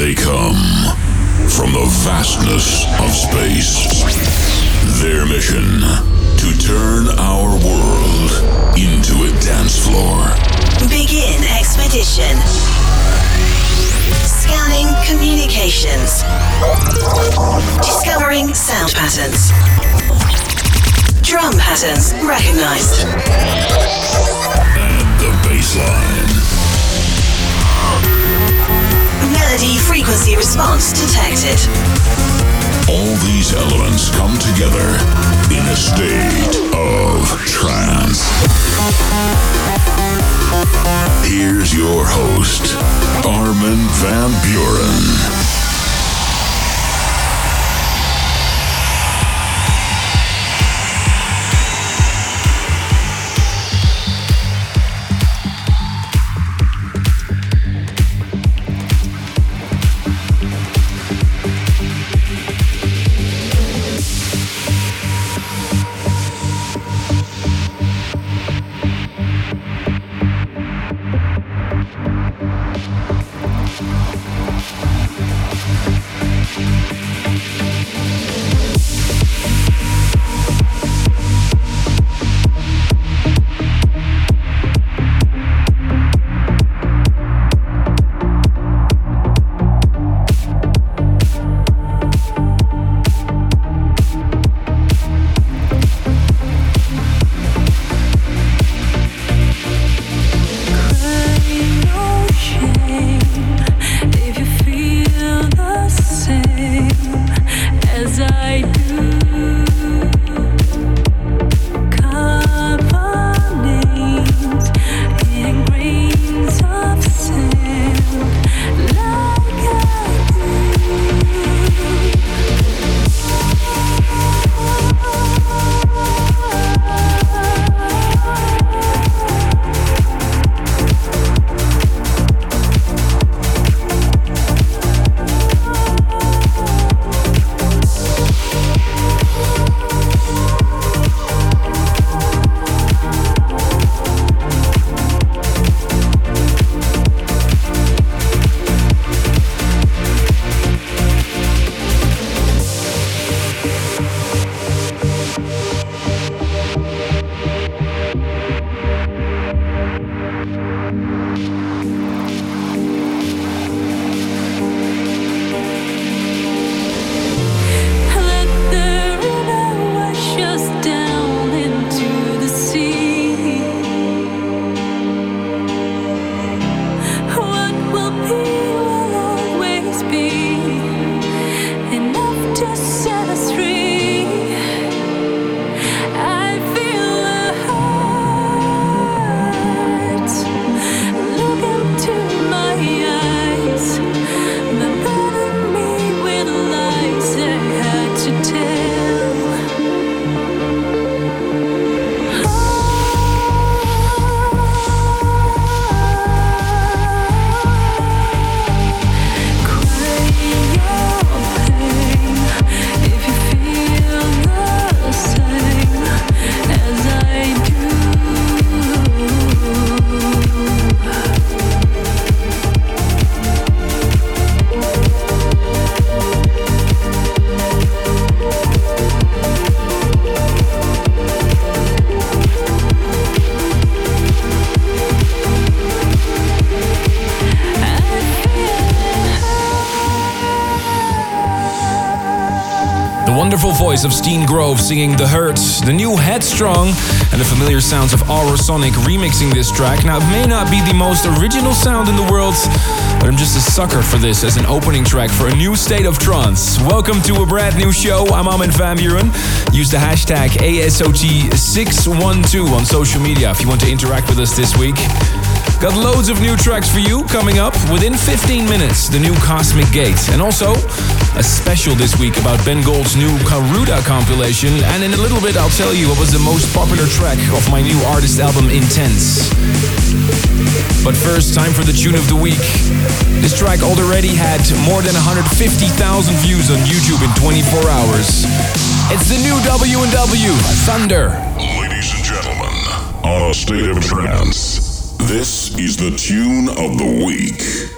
They come from the vastness of space. Their mission to turn our world into a dance floor. Begin expedition. Scanning communications. Discovering sound patterns. Drum patterns recognized. And the baseline. Melody frequency response detected. All these elements come together in a state of trance. Here's your host, Armin van Buuren. Voice of Stine Grove singing The Hurt, the new Headstrong, and the familiar sounds of Aurosonic remixing this track. Now, it may not be the most original sound in the world, but I'm just a sucker for this as an opening track for a new state of trance. Welcome to a brand new show. I'm Armin van Buuren. Use the hashtag ASOT612 on social media if you want to interact with us this week. Got loads of new tracks for you coming up within 15 minutes. The new Cosmic Gate. And also a special this week about Ben Gold's new Karuda compilation. And in a little bit, I'll tell you what was the most popular track of my new artist album, Intense. But first, time for the tune of the week. This track already had more than 150,000 views on YouTube in 24 hours. It's the new W&W, Thunder. Ladies and gentlemen, on a state of trance. This is the tune of the week.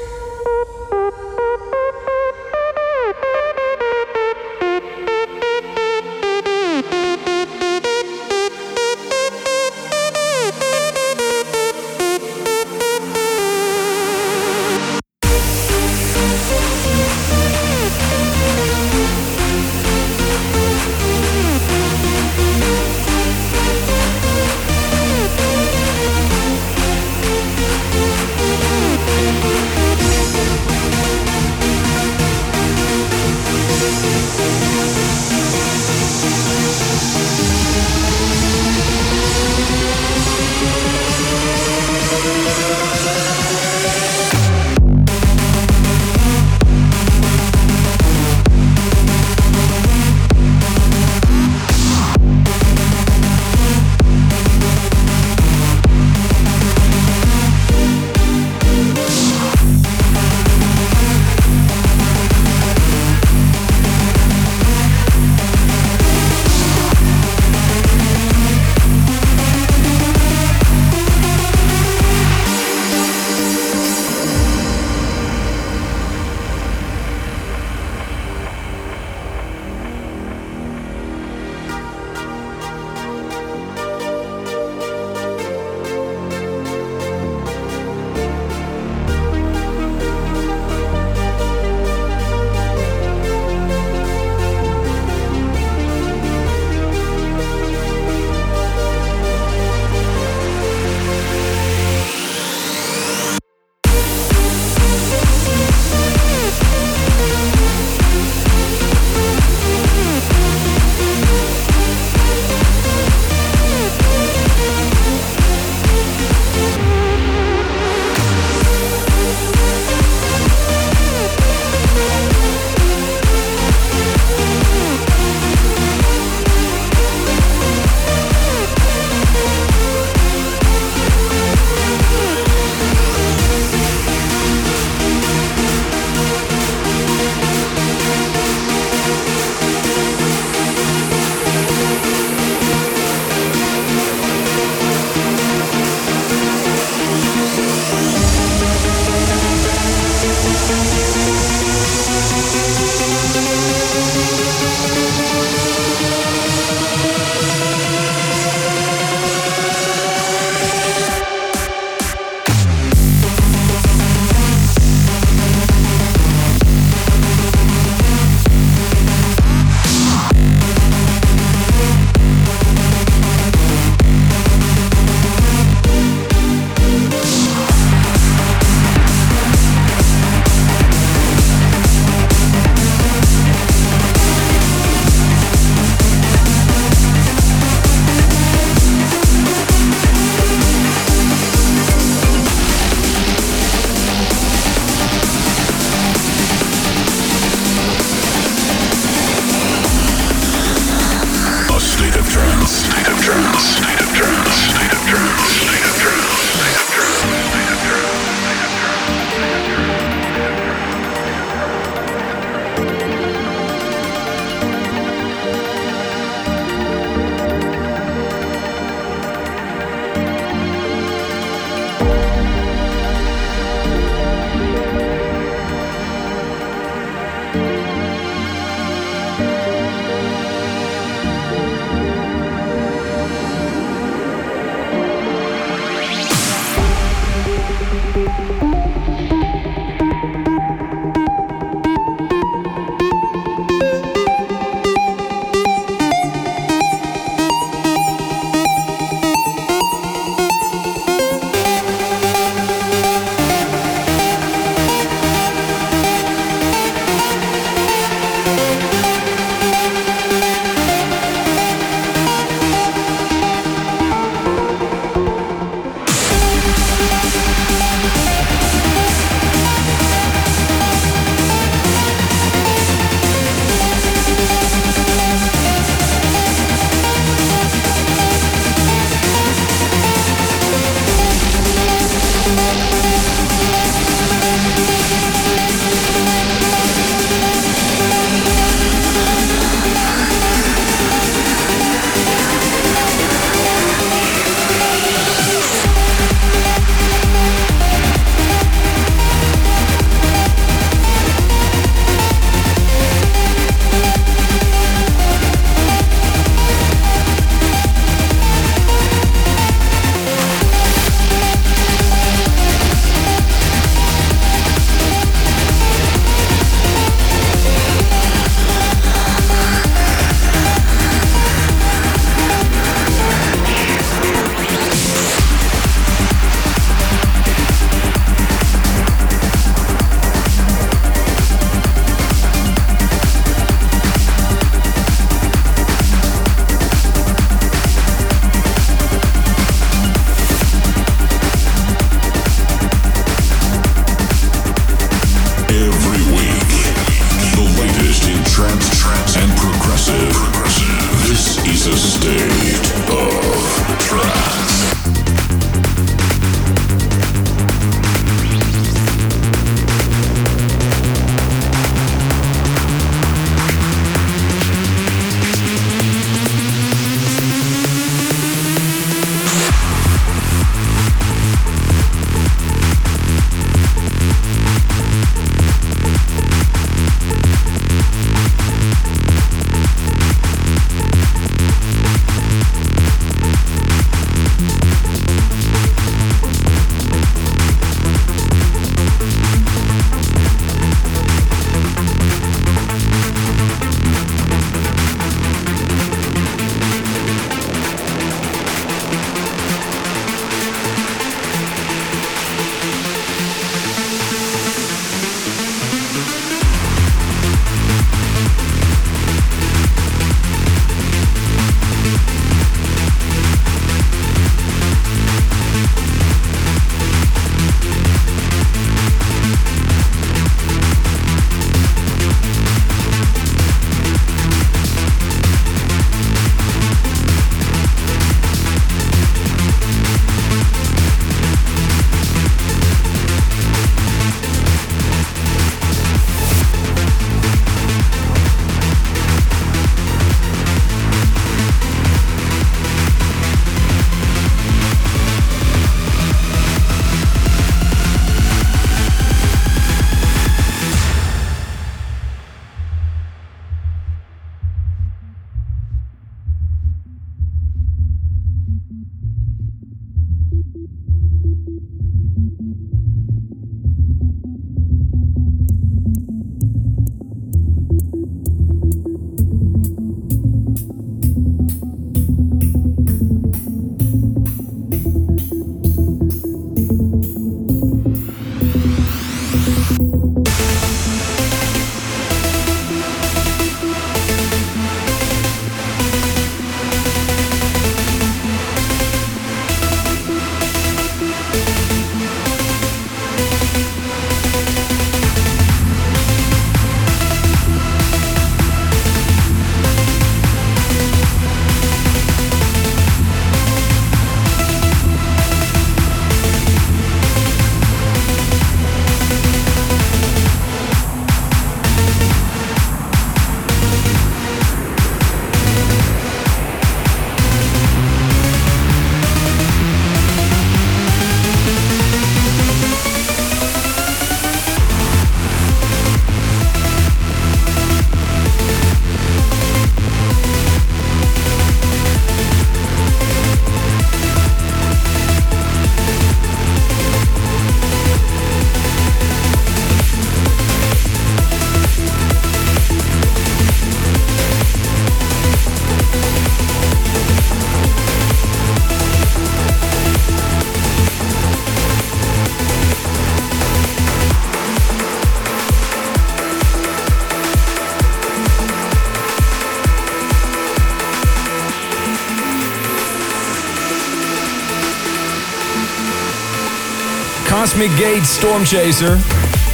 Cosmic Gate Storm Chaser.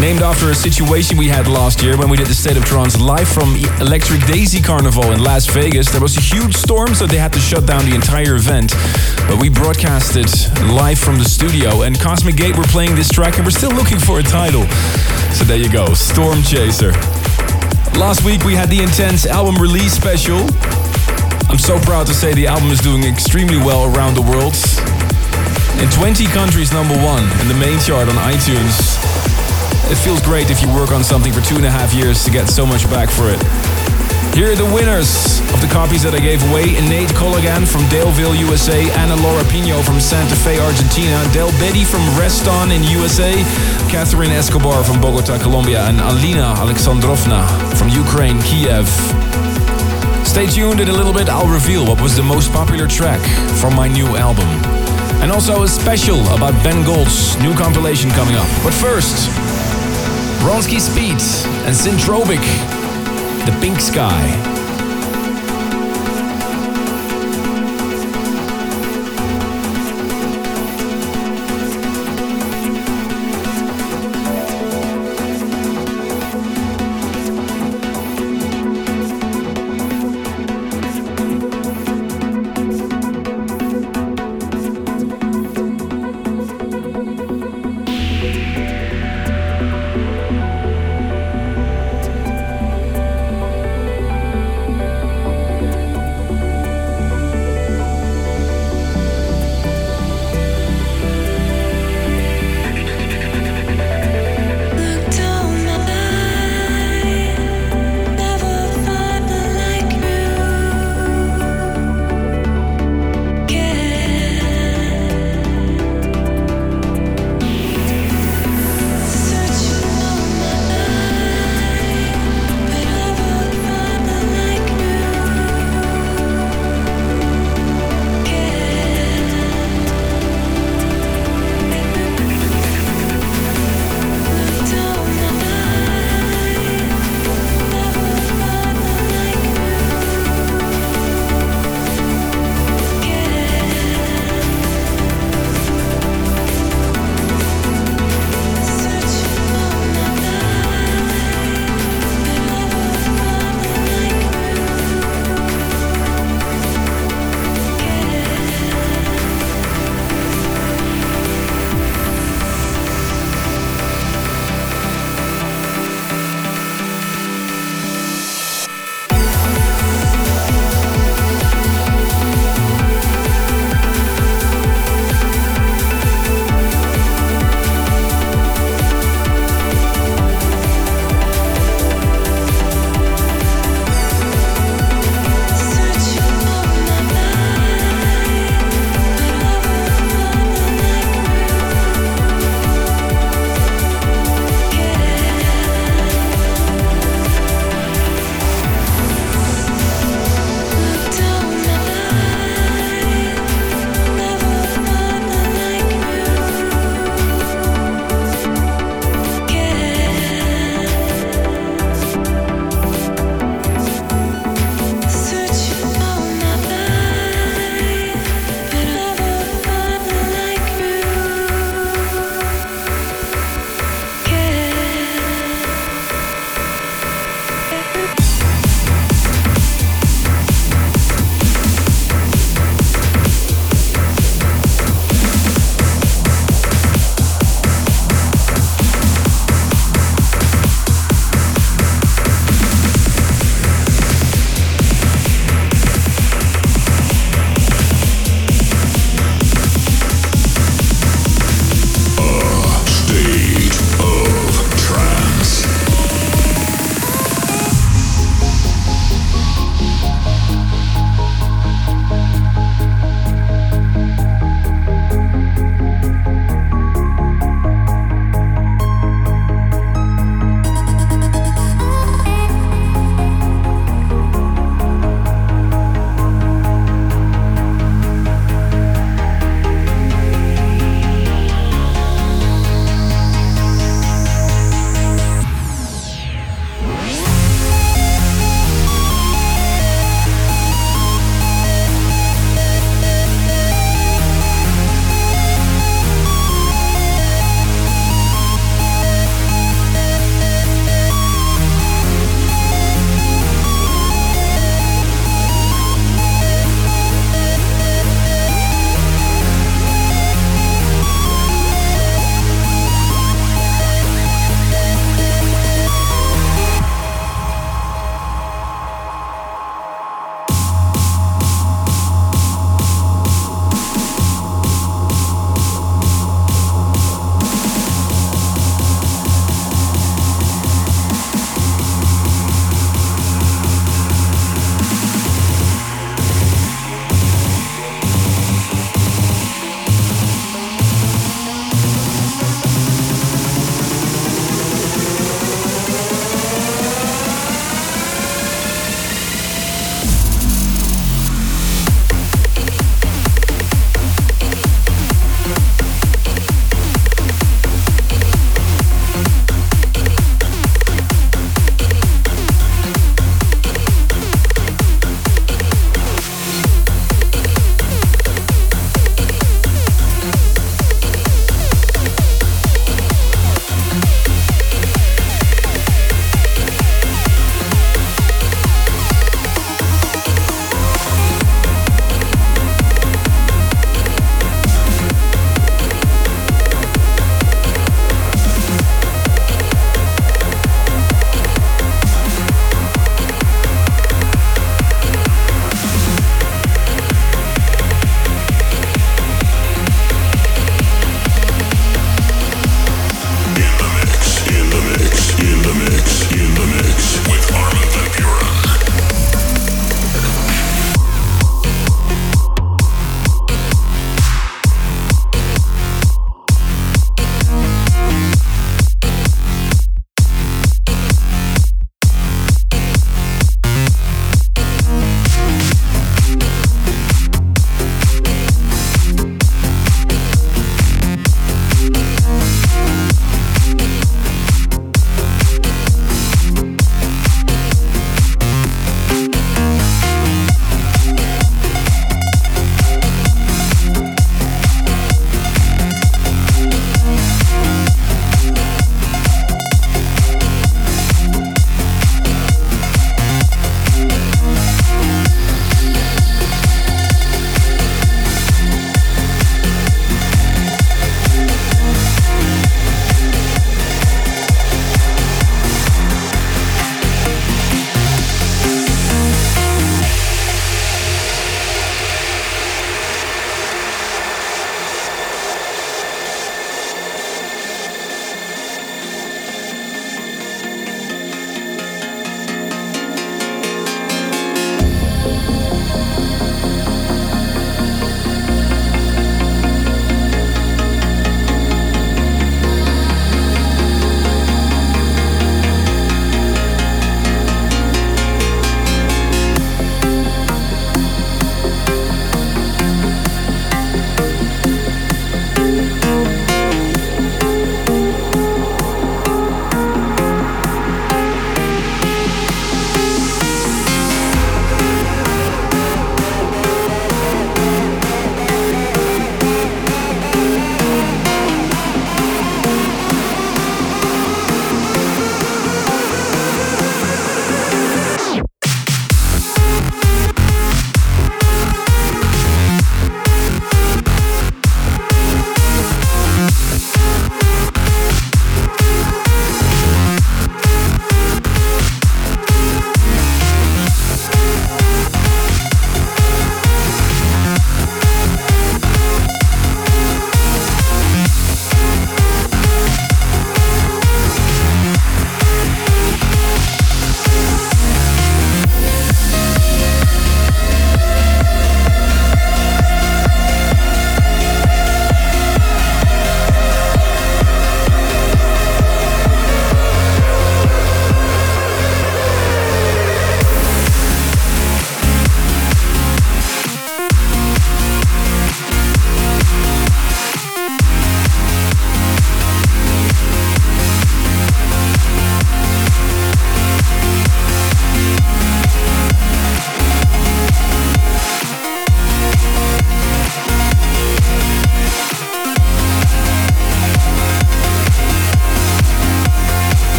Named after a situation we had last year when we did the State of Trance live from Electric Daisy Carnival in Las Vegas. There was a huge storm, so they had to shut down the entire event. But we broadcasted live from the studio, and Cosmic Gate were playing this track, and we're still looking for a title. So there you go, Storm Chaser. Last week we had the intense album release special. I'm so proud to say the album is doing extremely well around the world. In 20 countries, number one in the main chart on iTunes. It feels great if you work on something for two and a half years to get so much back for it. Here are the winners of the copies that I gave away. Nate Colligan from Daleville, USA. Ana Laura Pino from Santa Fe, Argentina. Del Betty from Reston in USA. Catherine Escobar from Bogota, Colombia. And Alina Alexandrovna from Ukraine, Kiev. Stay tuned in a little bit, I'll reveal what was the most popular track from my new album. And also a special about Ben Gold's new compilation coming up. But first, Ronski Speed and Syntropic, The Pink Sky.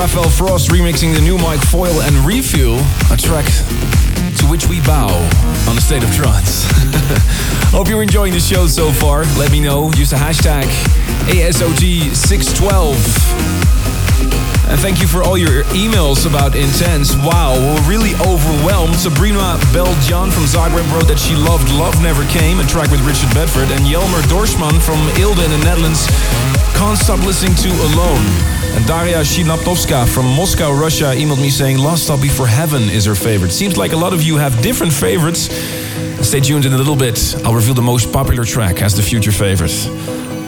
Rafael Frost remixing the new Mike Foyle and Refuel, a track to which we bow on the state of trance. Hope you're enjoying the show so far. Let me know. Use the hashtag ASOT612. And thank you for all your emails about Intense. Wow, we're really overwhelmed. Sabrina Beljan from Zagreb wrote that she loved Love Never Came, a track with Richard Bedford. And Jelmer Dorsman from Ilde in the Netherlands can't stop listening to Alone. And Daria Shinaptovska from Moscow, Russia emailed me saying Last Stop Before Heaven is her favorite. Seems like a lot of you have different favorites. Stay tuned in a little bit. I'll reveal the most popular track as the future favorite.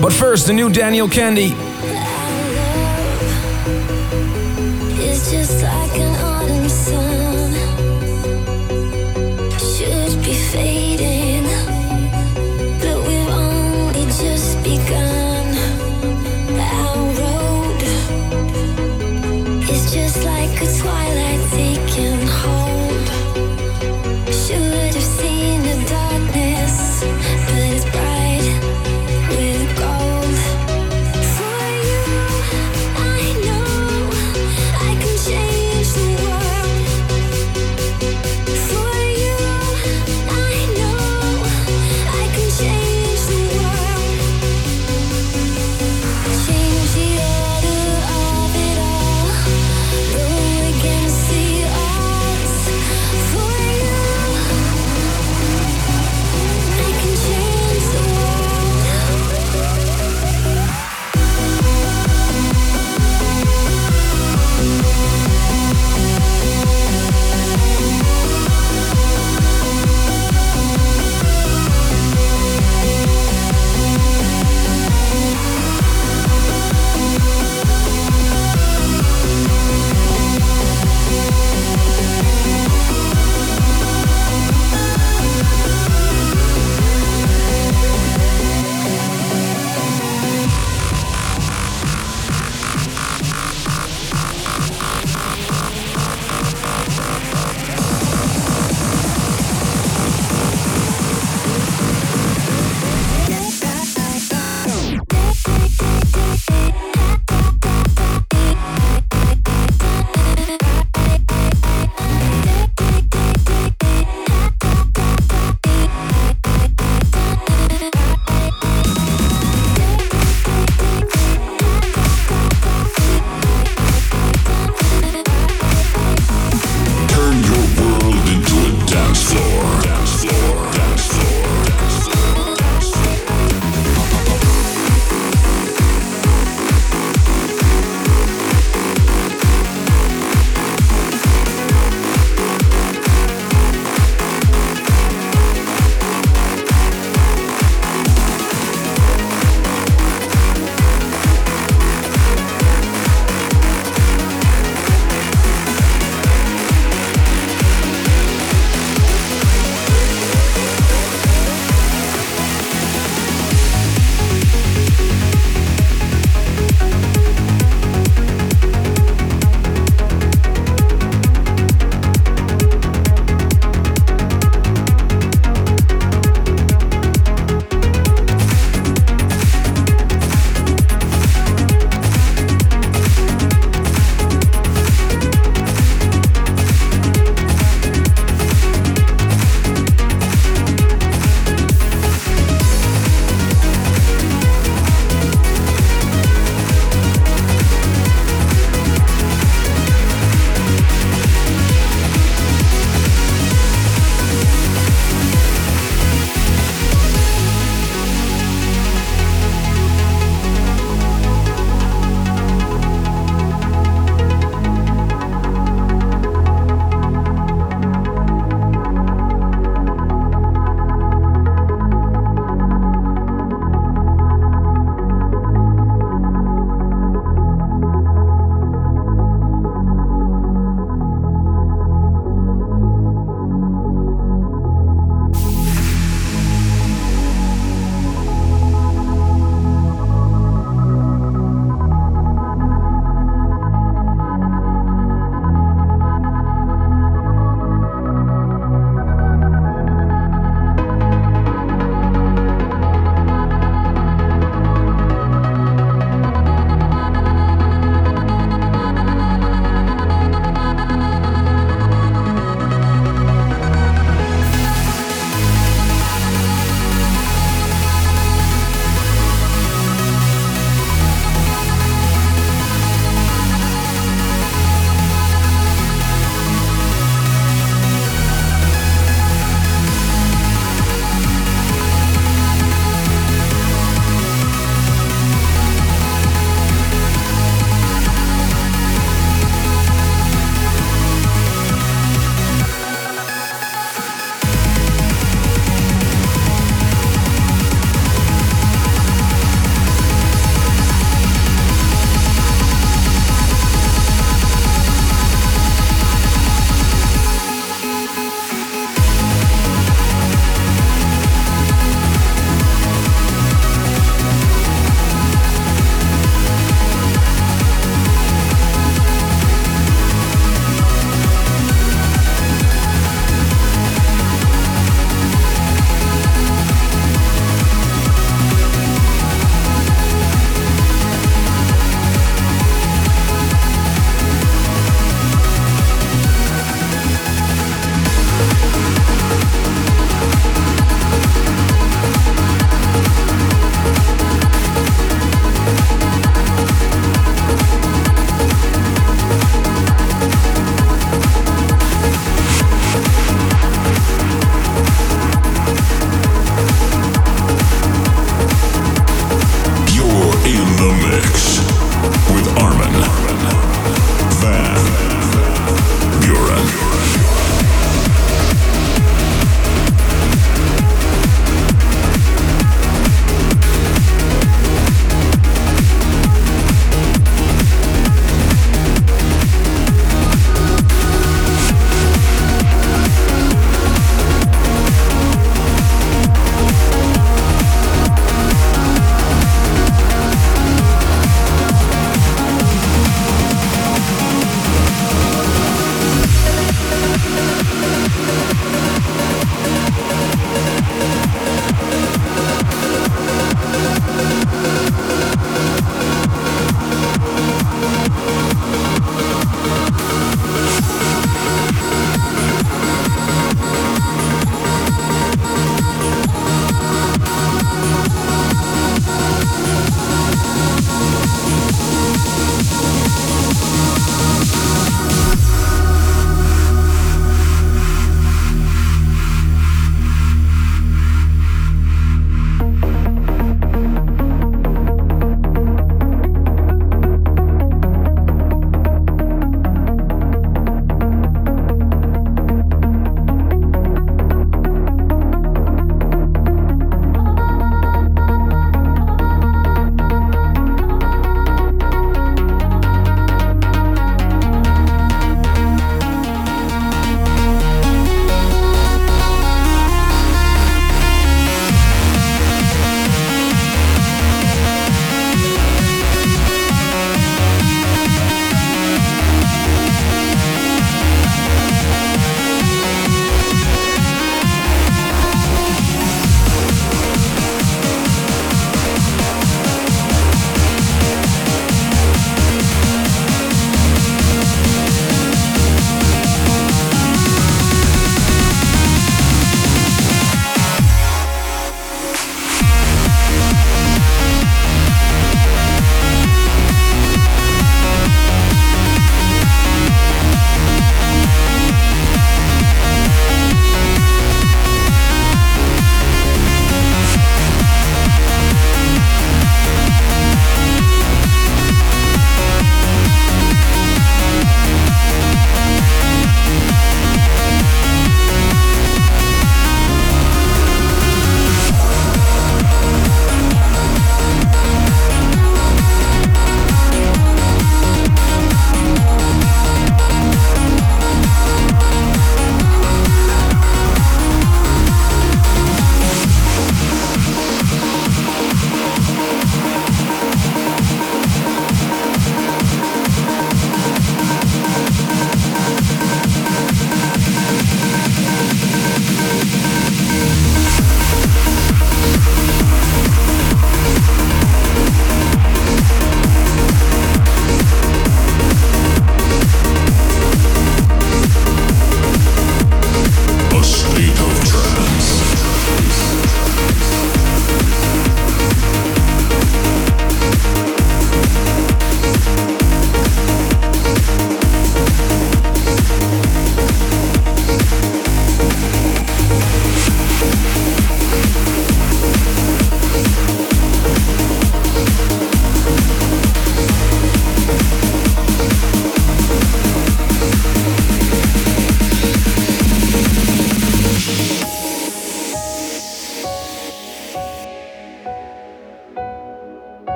But first, the new Daniel Kandi.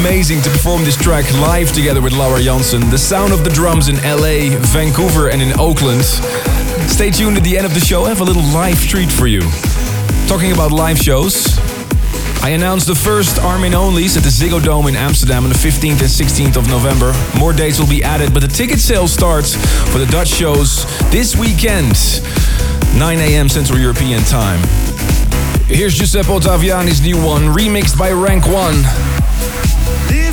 Amazing to perform this track live together with Laura Jansen. The sound of the drums in LA, Vancouver, and in Oakland. Stay tuned at the end of the show, I have a little live treat for you. Talking about live shows, I announced the first Armin Onlys at the Ziggo Dome in Amsterdam on the 15th and 16th of November. More dates will be added, but the ticket sale starts for the Dutch shows this weekend, 9 a.m. Central European Time. Here's Giuseppe Ottaviani's new one, remixed by Rank One. Track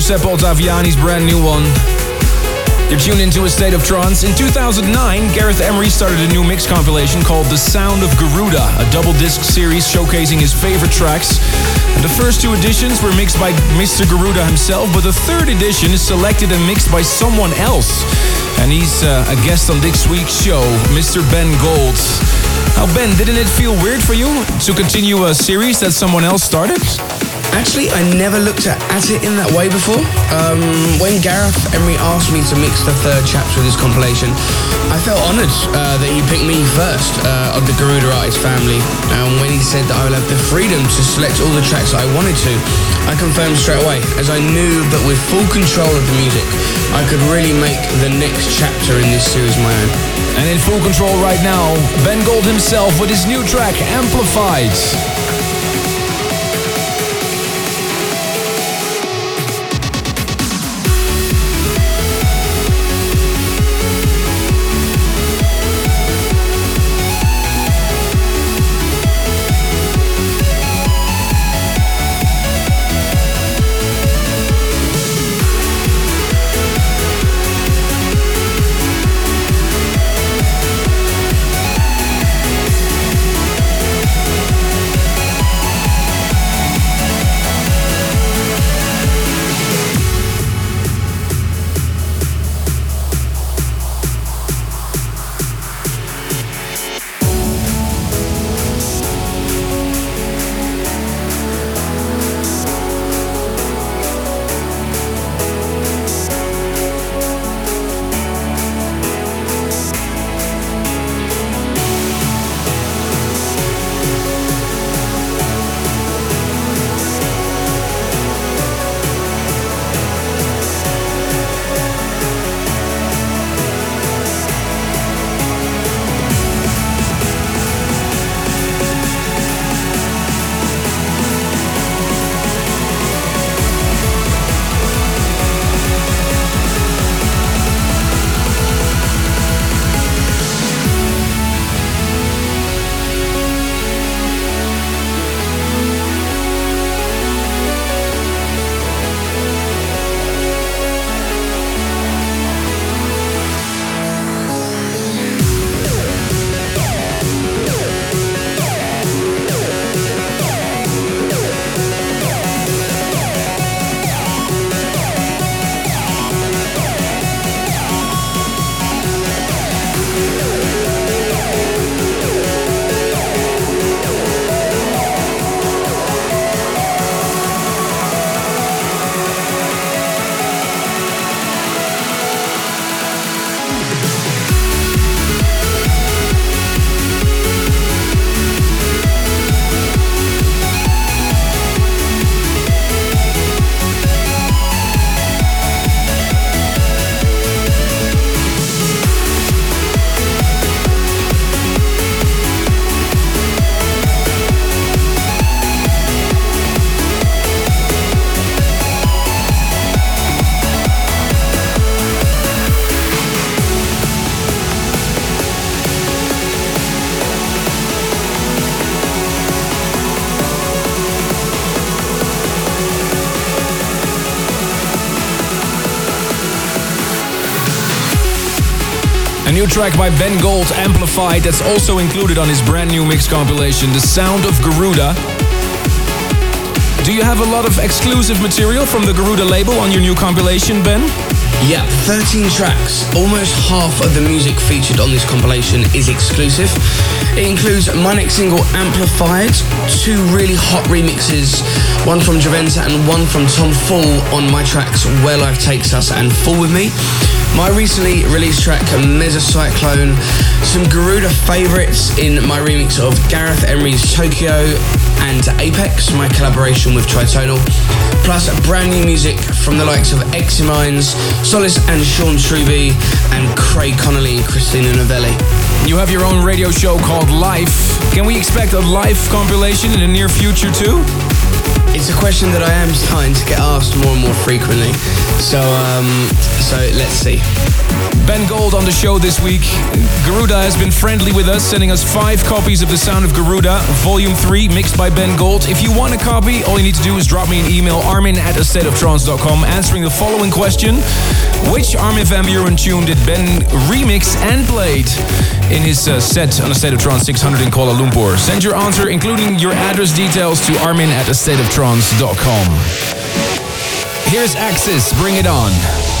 Giuseppe Ottaviani's brand new one. You're tuned into a state of trance. In 2009, Gareth Emery started a new mix compilation called The Sound of Garuda, a double disc series showcasing his favorite tracks. The first two editions were mixed by Mr. Garuda himself, but the third edition is selected and mixed by someone else. And he's uh, a guest on this week's show, Mr. Ben Gold. Now, Ben, didn't it feel weird for you to continue a series that someone else started? Actually, I never looked at, at it in that way before. Um, when Gareth Emery asked me to mix the third chapter of this compilation, I felt honoured uh, that he picked me first uh, of the Garuda artist family. And when he said that I would have the freedom to select all the tracks I wanted to, I confirmed straight away, as I knew that with full control of the music, I could really make the next chapter in this series my own. And in full control right now, Ben Gold himself with his new track, Amplified. Track by Ben Gold, Amplified, that's also included on his brand new mix compilation, The Sound of Garuda. Do you have a lot of exclusive material from the Garuda label on your new compilation, Ben? Yeah, 13 tracks. Almost half of the music featured on this compilation is exclusive. It includes my next single, Amplified, two really hot remixes, one from Juventa and one from Tom Fall on my tracks Where Life Takes Us and Fall With Me. My recently released track, Mesocyclone, some Garuda favourites in my remix of Gareth Emery's Tokyo and Apex, my collaboration with Tritonal, plus brand new music from the likes of Eximinds, Solace and Sean Truby, and Craig Connolly and Christina Novelli. You have your own radio show called Life. Can we expect a Life compilation in the near future too? It's a question that I am starting to get asked more and more frequently. So, um, so let's see. Ben Gold on the show this week. Garuda has been friendly with us, sending us five copies of The Sound of Garuda, Volume 3, mixed by Ben Gold. If you want a copy, all you need to do is drop me an email, armin at astateoftrance.com, answering the following question. Which Armin van Buuren tune did Ben remix and played in his uh, set on A State of Trance 600 in Kuala Lumpur? Send your answer, including your address details, to armin at astateoftrance.com. Here's Axis, bring it on.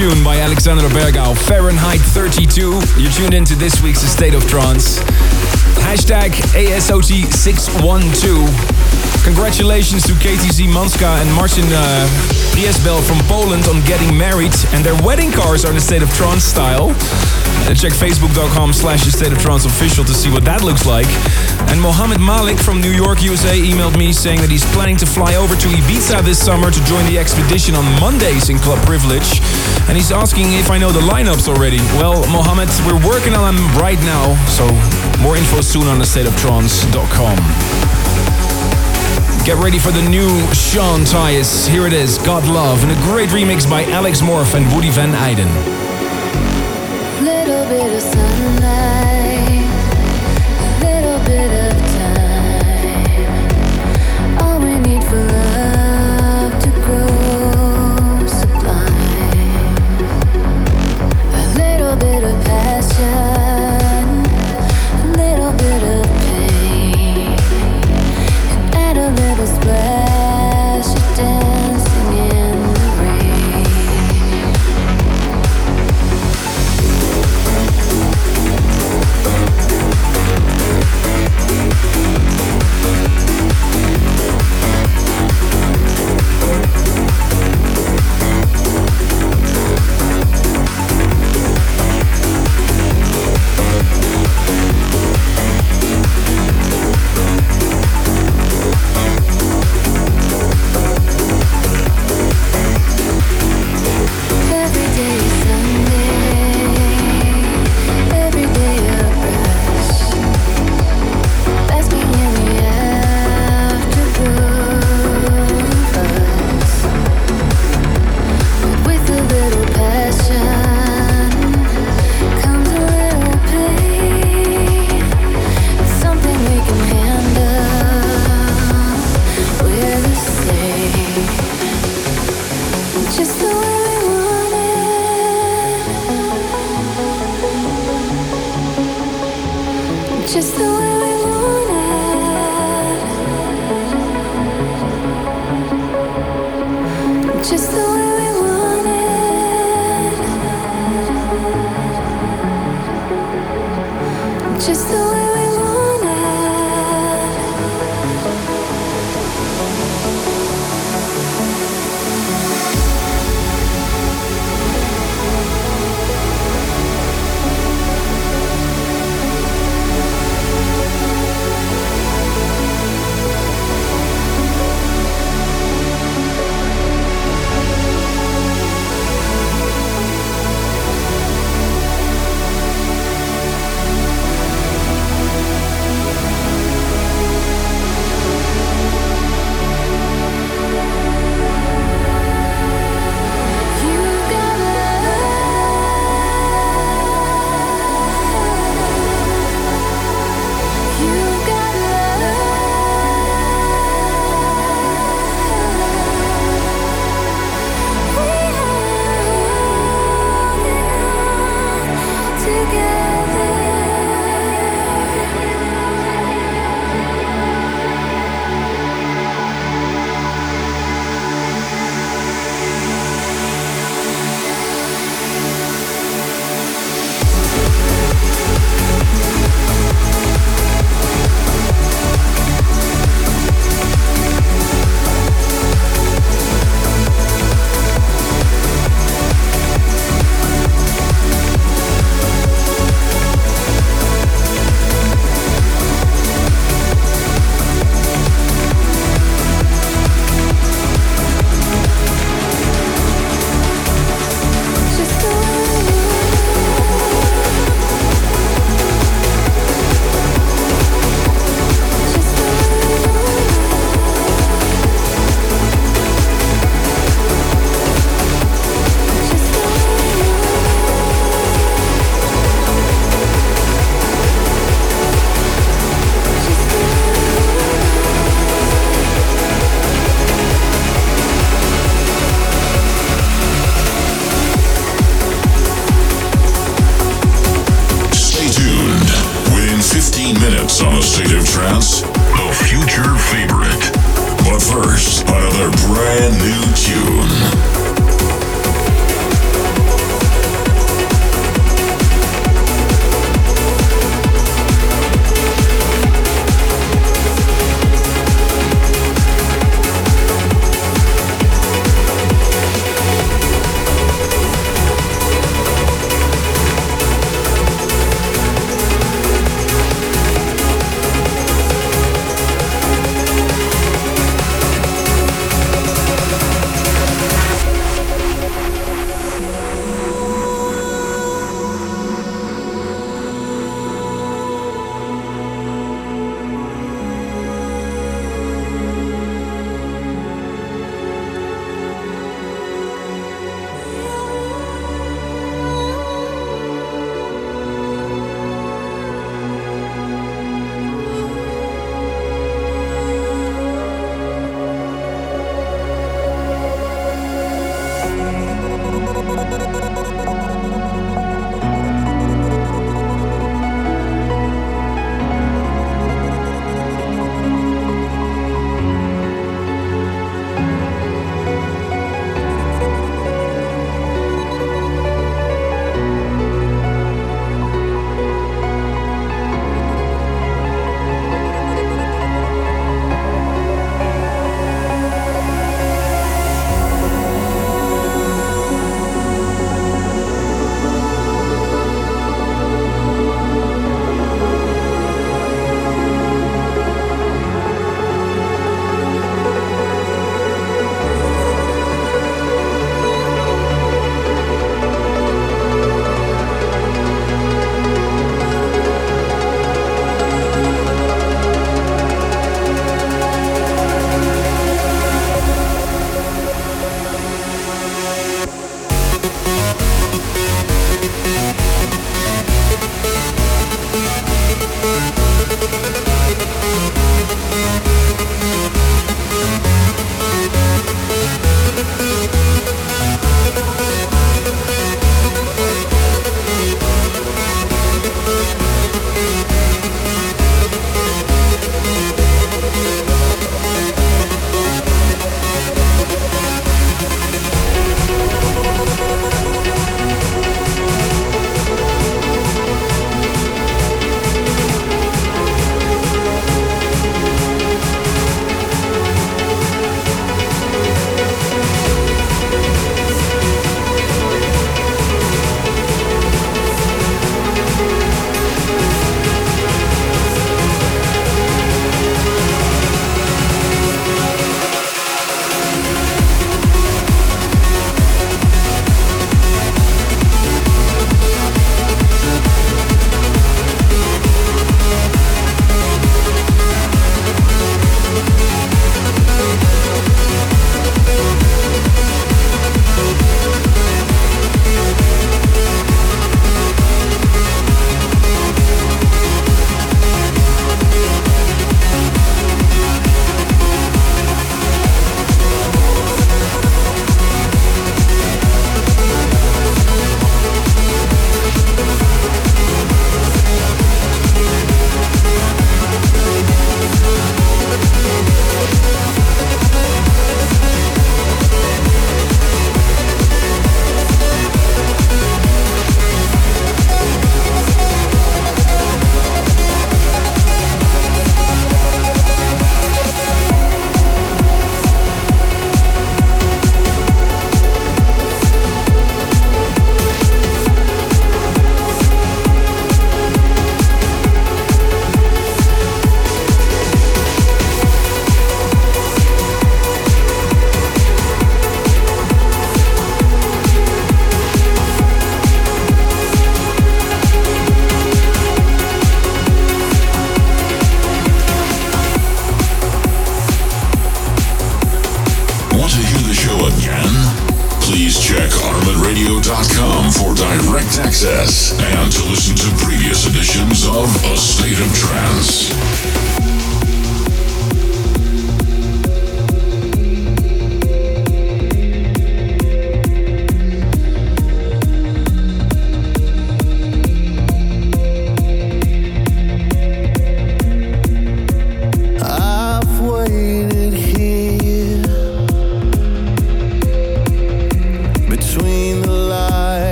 Tune by Alexander Bergheau, Fahrenheit 32. You're tuned into this week's State of Trance. Hashtag ASOT612. Congratulations to KTZ Manska and Marcin uh, from Poland on getting married, and their wedding cars are in the State of Trance style. Uh, check facebook.com slash State of Trance official to see what that looks like. And Mohammed Malik from New York, USA emailed me saying that he's planning to fly over to Ibiza this summer to join the expedition on Mondays in Club Privilege. And he's asking if I know the lineups already. Well, Mohammed, we're working on them right now, so more info soon on the stateoftrance.com. Get ready for the new Sean Tyas. Here it is, God Love, and a great remix by Alex Morph and Woody Van Eyden. Little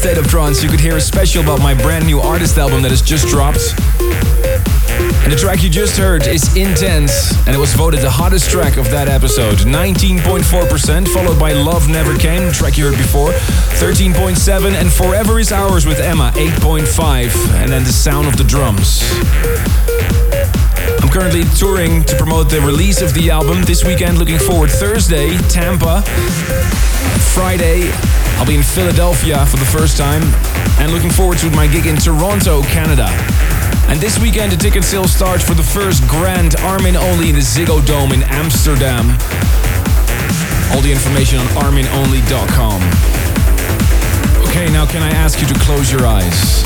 State of Trance, you could hear a special about my brand new artist album that has just dropped. And the track you just heard is Intense, and it was voted the hottest track of that episode. 19.4%, followed by Love Never Came, the track you heard before. 13.7, and Forever is Ours with Emma, 8.5. And then The Sound of the Drums. I'm currently touring to promote the release of the album this weekend. Looking forward Thursday, Tampa. Friday, I'll be in Philadelphia for the first time and looking forward to my gig in Toronto, Canada. And this weekend, the ticket sale starts for the first grand Armin Only in the Ziggo Dome in Amsterdam. All the information on arminonly.com. Okay, now can I ask you to close your eyes?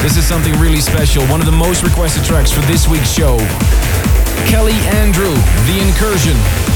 This is something really special, one of the most requested tracks for this week's show. Kelly Andrew, The Incursion.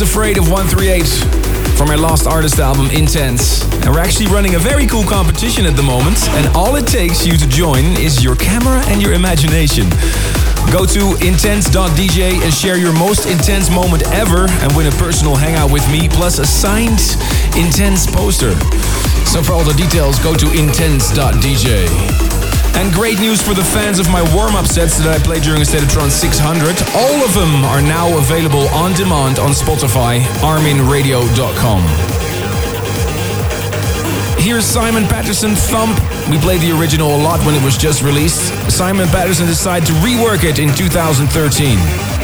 Afraid of 138 from our last artist album, Intense. And we're actually running a very cool competition at the moment, and all it takes you to join is your camera and your imagination. Go to intense.dj and share your most intense moment ever and win a personal hangout with me plus a signed Intense poster. So for all the details, go to intense.dj. And great news for the fans of my warm-up sets that I played during A State of Trance 600. All of them are now available on demand on Spotify, arminradio.com. Here's Simon Patterson Thump. We played the original a lot when it was just released. Simon Patterson decided to rework it in 2013.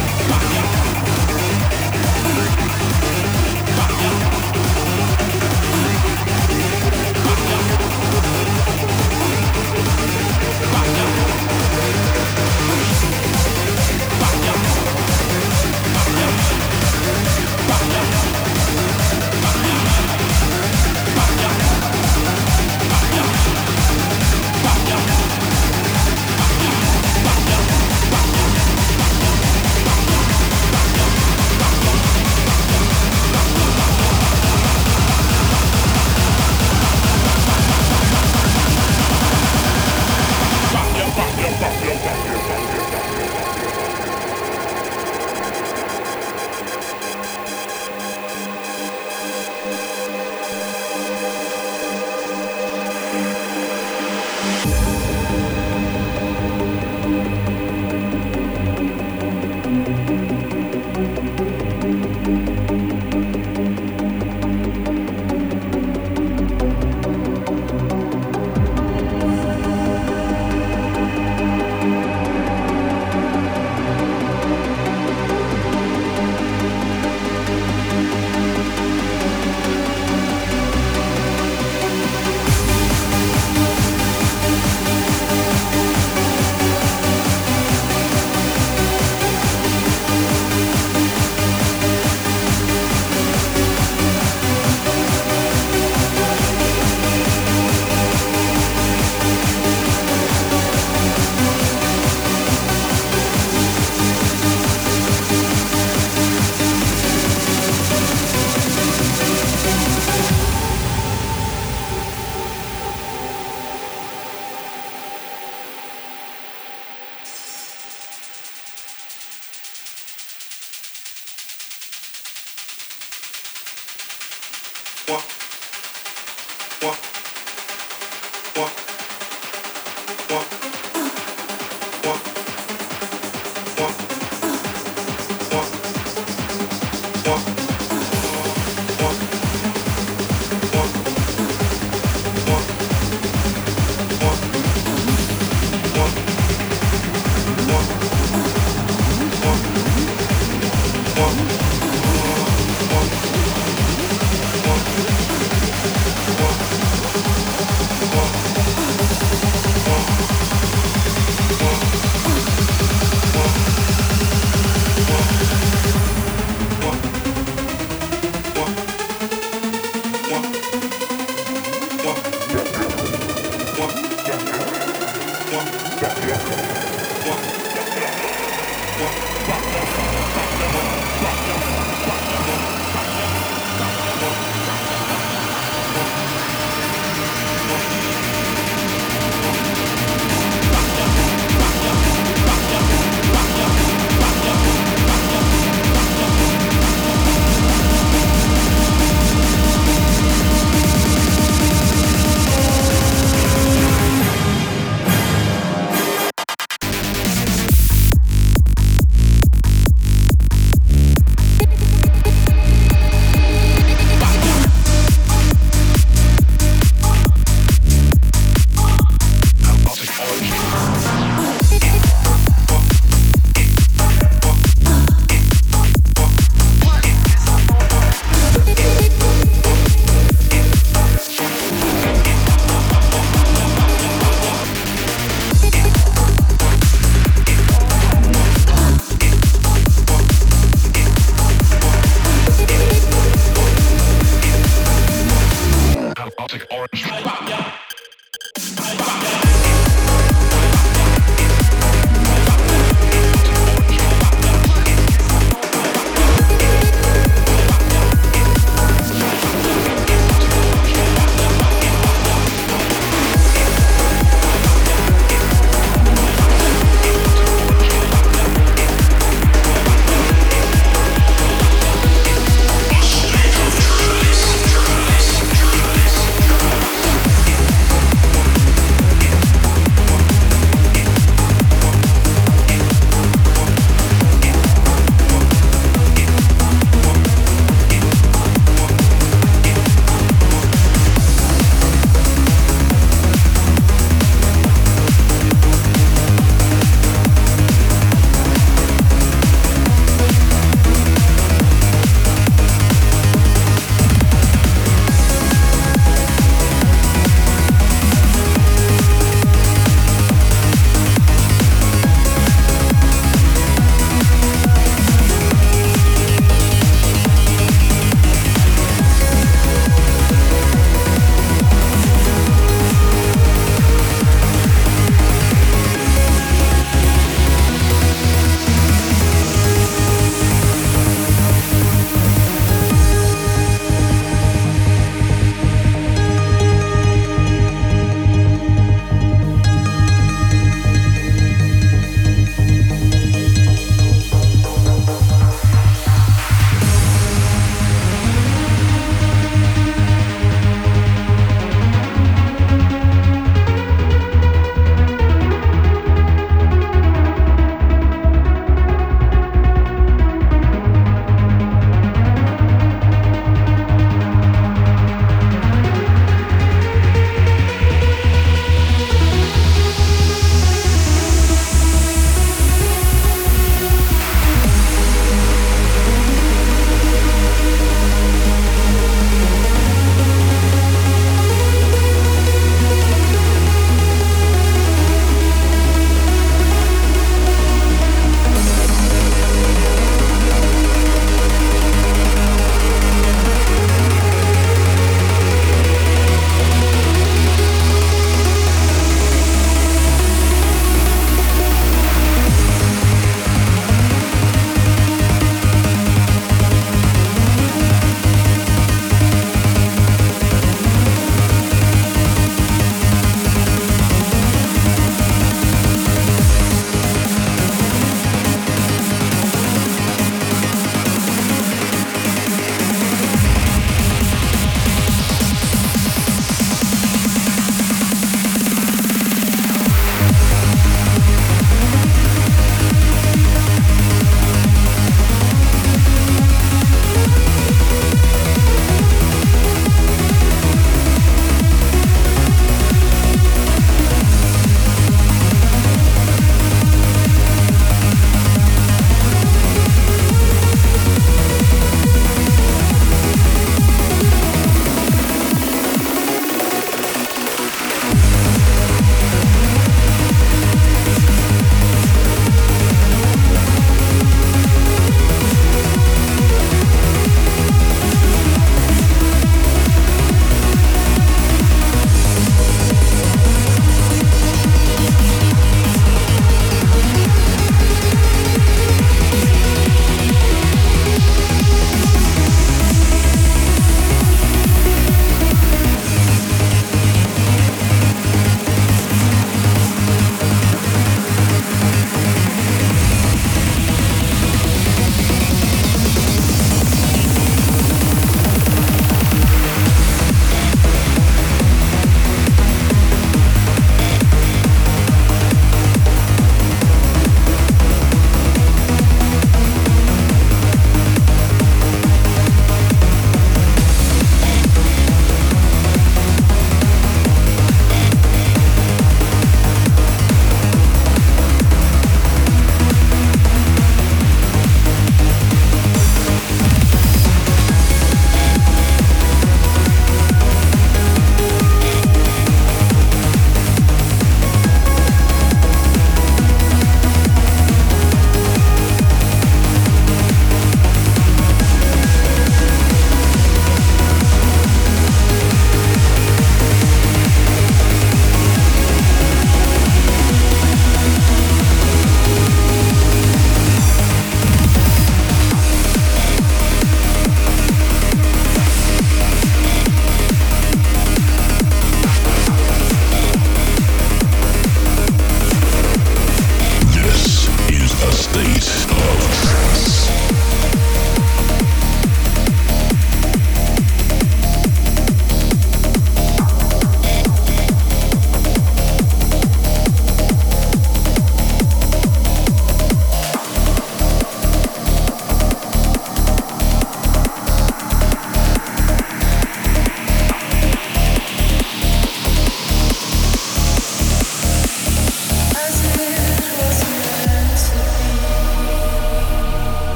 Música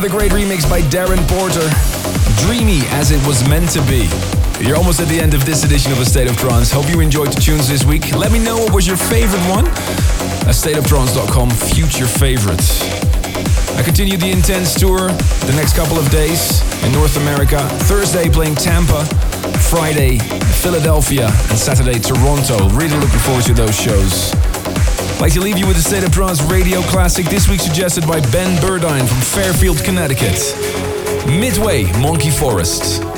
Another great remix by Darren Porter. Dreamy as it was meant to be. You're almost at the end of this edition of A State of Trance. Hope you enjoyed the tunes this week. Let me know what was your favorite one. At stateoftrance.com, future favorites. I continue the intense tour the next couple of days in North America. Thursday playing Tampa, Friday Philadelphia, and Saturday Toronto. Really looking forward to those shows. Like to leave you with a State of Trance radio classic, this week suggested by Ben Burdine from Fairfield, Connecticut. Midway, Monkey Forest.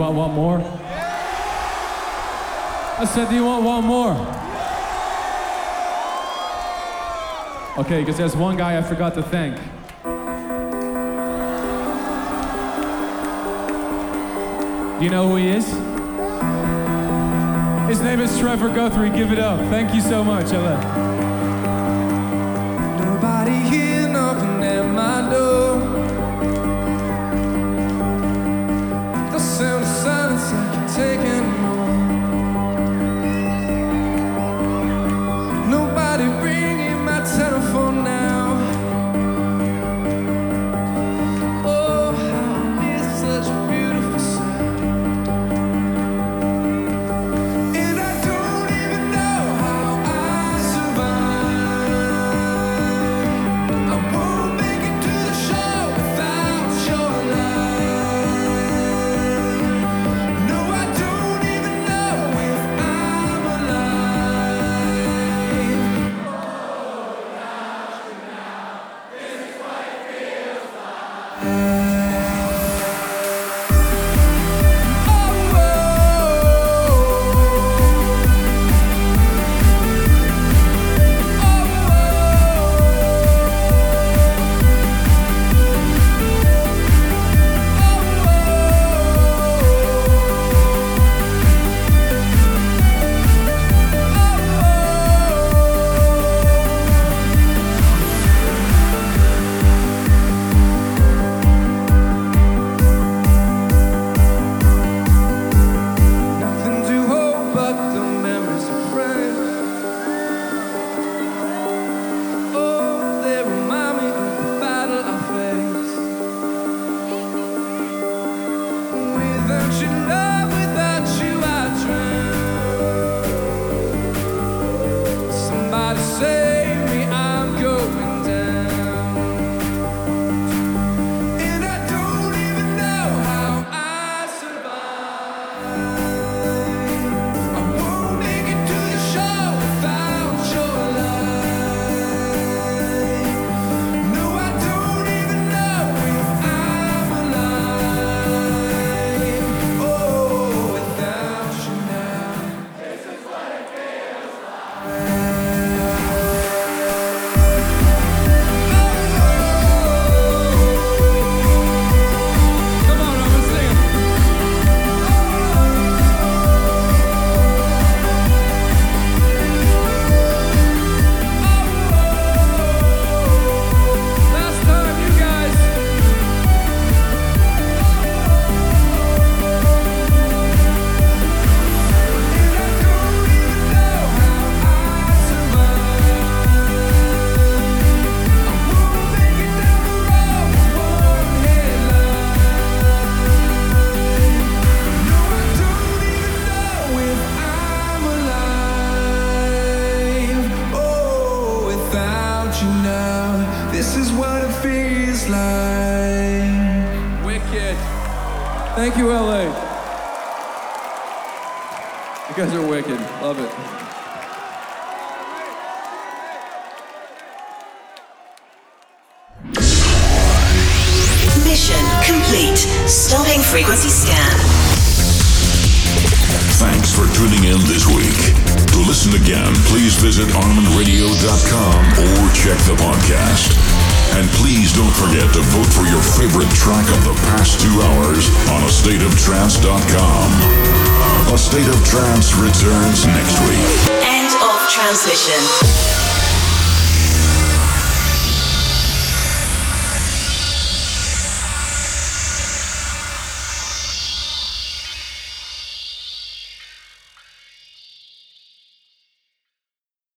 you want one more? I said, do you want one more? Okay, because there's one guy I forgot to thank. Do you know who he is? His name is Trevor Guthrie. Give it up. Thank you so much, Ella.